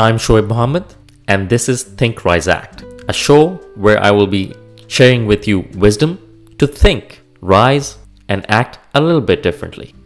I'm Shoaib Mohammed, and this is Think Rise Act, a show where I will be sharing with you wisdom to think, rise, and act a little bit differently.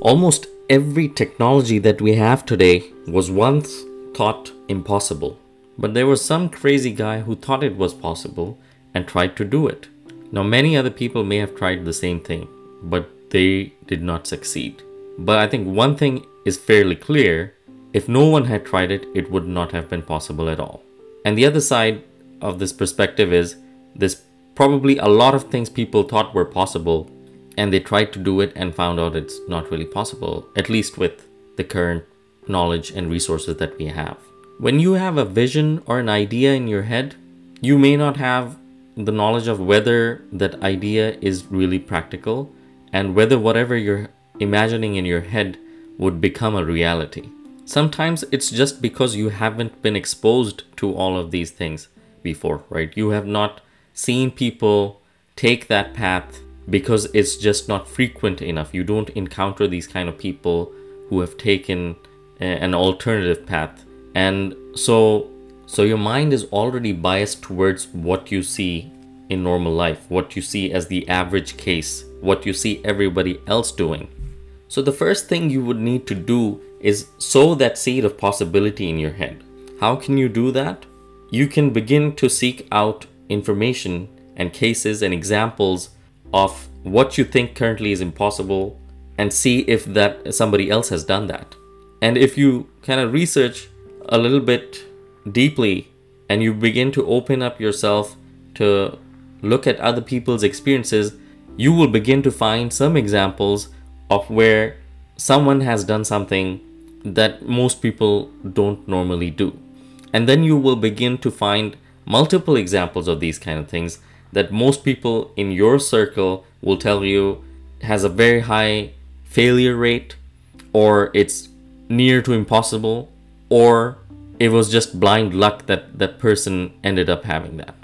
Almost every technology that we have today was once thought impossible, but there was some crazy guy who thought it was possible and tried to do it. Now, many other people may have tried the same thing, but they did not succeed. But I think one thing is fairly clear if no one had tried it, it would not have been possible at all. And the other side of this perspective is there's probably a lot of things people thought were possible and they tried to do it and found out it's not really possible, at least with the current knowledge and resources that we have. When you have a vision or an idea in your head, you may not have the knowledge of whether that idea is really practical and whether whatever you're imagining in your head would become a reality. Sometimes it's just because you haven't been exposed to all of these things before, right? You have not seen people take that path because it's just not frequent enough. You don't encounter these kind of people who have taken an alternative path. And so so your mind is already biased towards what you see in normal life, what you see as the average case, what you see everybody else doing. So the first thing you would need to do is sow that seed of possibility in your head. How can you do that? You can begin to seek out information and cases and examples of what you think currently is impossible and see if that somebody else has done that. And if you kind of research a little bit deeply and you begin to open up yourself to look at other people's experiences, you will begin to find some examples of where someone has done something that most people don't normally do. And then you will begin to find multiple examples of these kind of things that most people in your circle will tell you has a very high failure rate or it's near to impossible or it was just blind luck that that person ended up having that.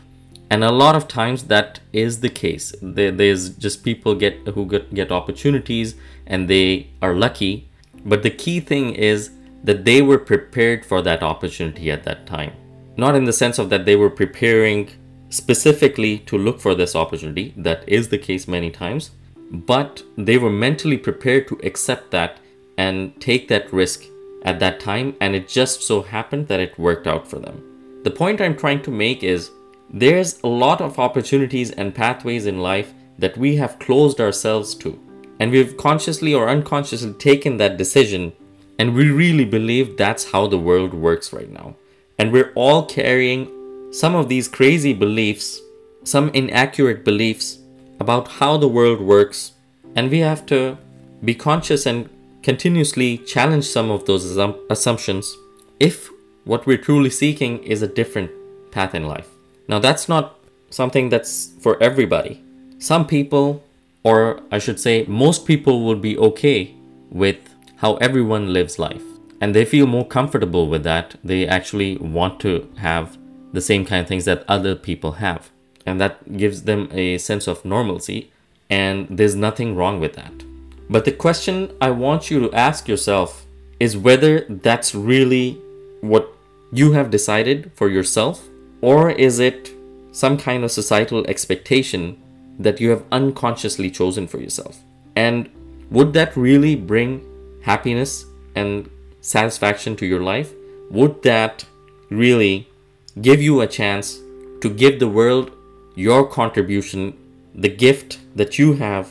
And a lot of times that is the case. There, there's just people get who get, get opportunities and they are lucky. But the key thing is that they were prepared for that opportunity at that time. Not in the sense of that they were preparing specifically to look for this opportunity. That is the case many times. But they were mentally prepared to accept that and take that risk at that time, and it just so happened that it worked out for them. The point I'm trying to make is there's a lot of opportunities and pathways in life that we have closed ourselves to, and we've consciously or unconsciously taken that decision, and we really believe that's how the world works right now. And we're all carrying some of these crazy beliefs, some inaccurate beliefs about how the world works, and we have to be conscious and continuously challenge some of those assum- assumptions if what we're truly seeking is a different path in life. Now, that's not something that's for everybody. Some people, or I should say, most people, would be okay with how everyone lives life and they feel more comfortable with that. They actually want to have the same kind of things that other people have, and that gives them a sense of normalcy, and there's nothing wrong with that. But the question I want you to ask yourself is whether that's really what you have decided for yourself, or is it some kind of societal expectation that you have unconsciously chosen for yourself? And would that really bring happiness and satisfaction to your life? Would that really give you a chance to give the world your contribution, the gift that you have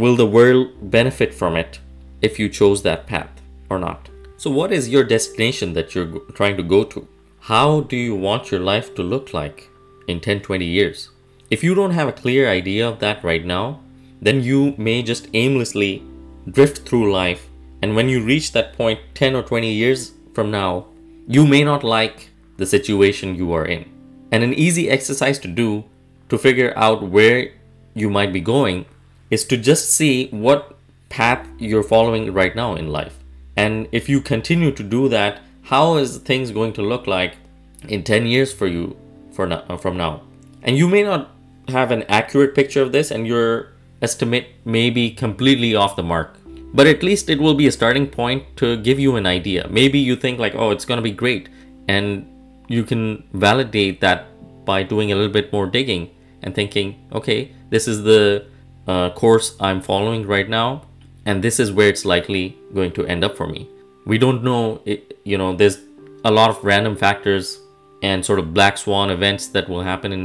Will the world benefit from it if you chose that path or not? So, what is your destination that you're trying to go to? How do you want your life to look like in 10 20 years? If you don't have a clear idea of that right now, then you may just aimlessly drift through life. And when you reach that point 10 or 20 years from now, you may not like the situation you are in. And an easy exercise to do to figure out where you might be going is to just see what path you're following right now in life. And if you continue to do that, how is things going to look like in 10 years for you for now, uh, from now? And you may not have an accurate picture of this and your estimate may be completely off the mark. But at least it will be a starting point to give you an idea. Maybe you think like, oh, it's going to be great. And you can validate that by doing a little bit more digging and thinking, okay, this is the uh, course I'm following right now, and this is where it's likely going to end up for me. We don't know, it, you know, there's a lot of random factors and sort of black swan events that will happen in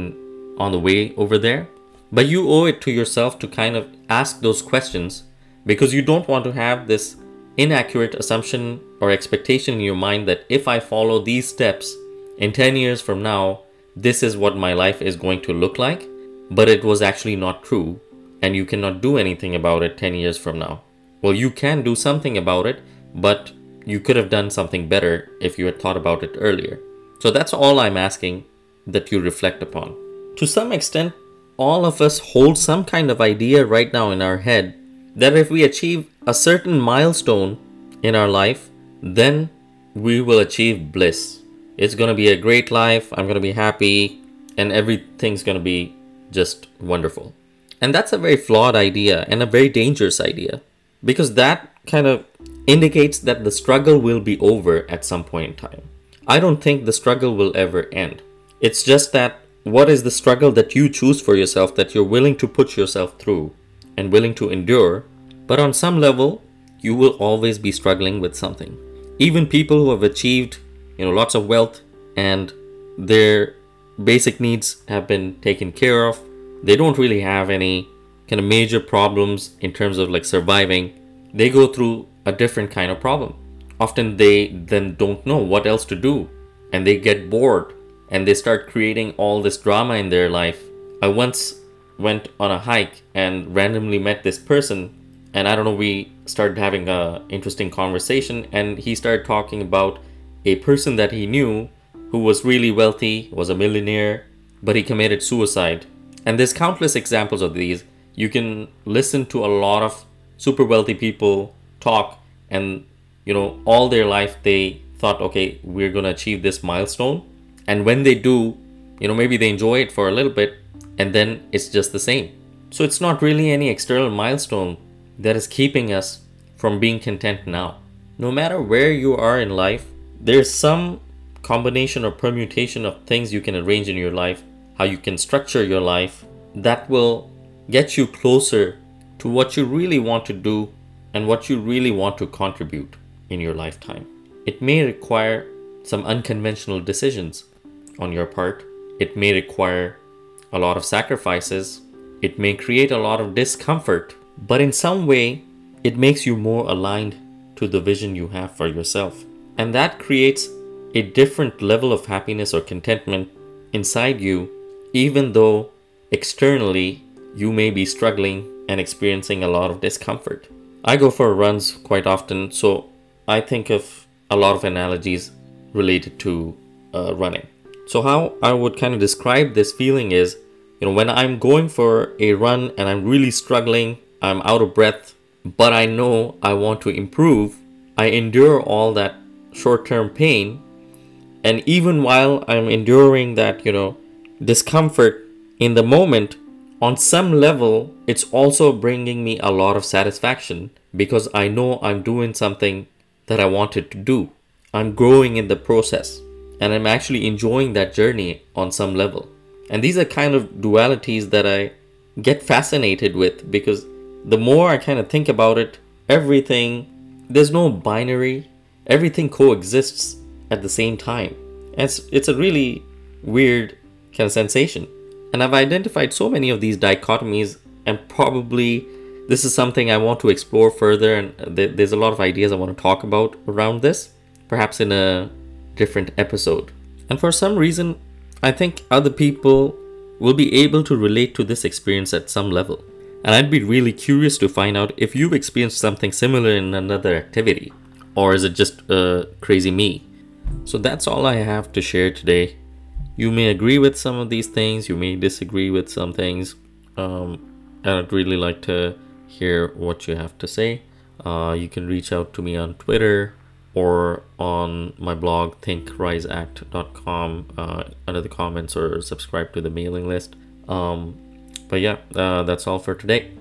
on the way over there. But you owe it to yourself to kind of ask those questions because you don't want to have this inaccurate assumption or expectation in your mind that if I follow these steps in 10 years from now, this is what my life is going to look like, but it was actually not true and you cannot do anything about it 10 years from now. Well, you can do something about it, but you could have done something better if you had thought about it earlier. So that's all I'm asking that you reflect upon. To some extent, all of us hold some kind of idea right now in our head that if we achieve a certain milestone in our life, then we will achieve bliss. It's going to be a great life, I'm going to be happy, and everything's going to be just wonderful. And that's a very flawed idea and a very dangerous idea because that kind of indicates that the struggle will be over at some point in time. I don't think the struggle will ever end. It's just that what is the struggle that you choose for yourself that you're willing to put yourself through and willing to endure, but on some level, you will always be struggling with something. Even people who have achieved, you know, lots of wealth and their basic needs have been taken care of, they don't really have any kind of major problems in terms of like surviving. They go through a different kind of problem. Often they then don't know what else to do and they get bored and they start creating all this drama in their life. I once went on a hike and randomly met this person and I don't know we started having a interesting conversation and he started talking about a person that he knew who was really wealthy, was a millionaire, but he committed suicide. And there's countless examples of these. You can listen to a lot of super wealthy people talk and you know all their life they thought okay, we're going to achieve this milestone and when they do, you know, maybe they enjoy it for a little bit and then it's just the same. So it's not really any external milestone that is keeping us from being content now. No matter where you are in life, there's some combination or permutation of things you can arrange in your life, how you can structure your life that will get you closer to what you really want to do and what you really want to contribute in your lifetime. It may require some unconventional decisions on your part. It may require a lot of sacrifices. It may create a lot of discomfort, but in some way, it makes you more aligned to the vision you have for yourself. And that creates a different level of happiness or contentment inside you, even though externally you may be struggling and experiencing a lot of discomfort. I go for runs quite often, so I think of a lot of analogies related to uh, running. So how I would kind of describe this feeling is, you know, when I'm going for a run and I'm really struggling, I'm out of breath, but I know I want to improve, I endure all that short-term pain. And even while I'm enduring that, you know, discomfort in the moment, on some level, it's also bringing me a lot of satisfaction because I know I'm doing something that I wanted to do. I'm growing in the process and I'm actually enjoying that journey on some level. And these are kind of dualities that I get fascinated with because the more I kind of think about it, everything, there's no binary, everything coexists at the same time. And it's, it's a really weird of sensation. And I've identified so many of these dichotomies, and probably this is something I want to explore further. And there's a lot of ideas I want to talk about around this, perhaps in a different episode. And for some reason, I think other people will be able to relate to this experience at some level. And I'd be really curious to find out if you've experienced something similar in another activity, or is it just uh, crazy me? So that's all I have to share today. You may agree with some of these things, you may disagree with some things, um, and I'd really like to hear what you have to say. Uh, you can reach out to me on Twitter or on my blog thinkriseact.com uh, under the comments or subscribe to the mailing list um, But yeah, uh, that's all for today.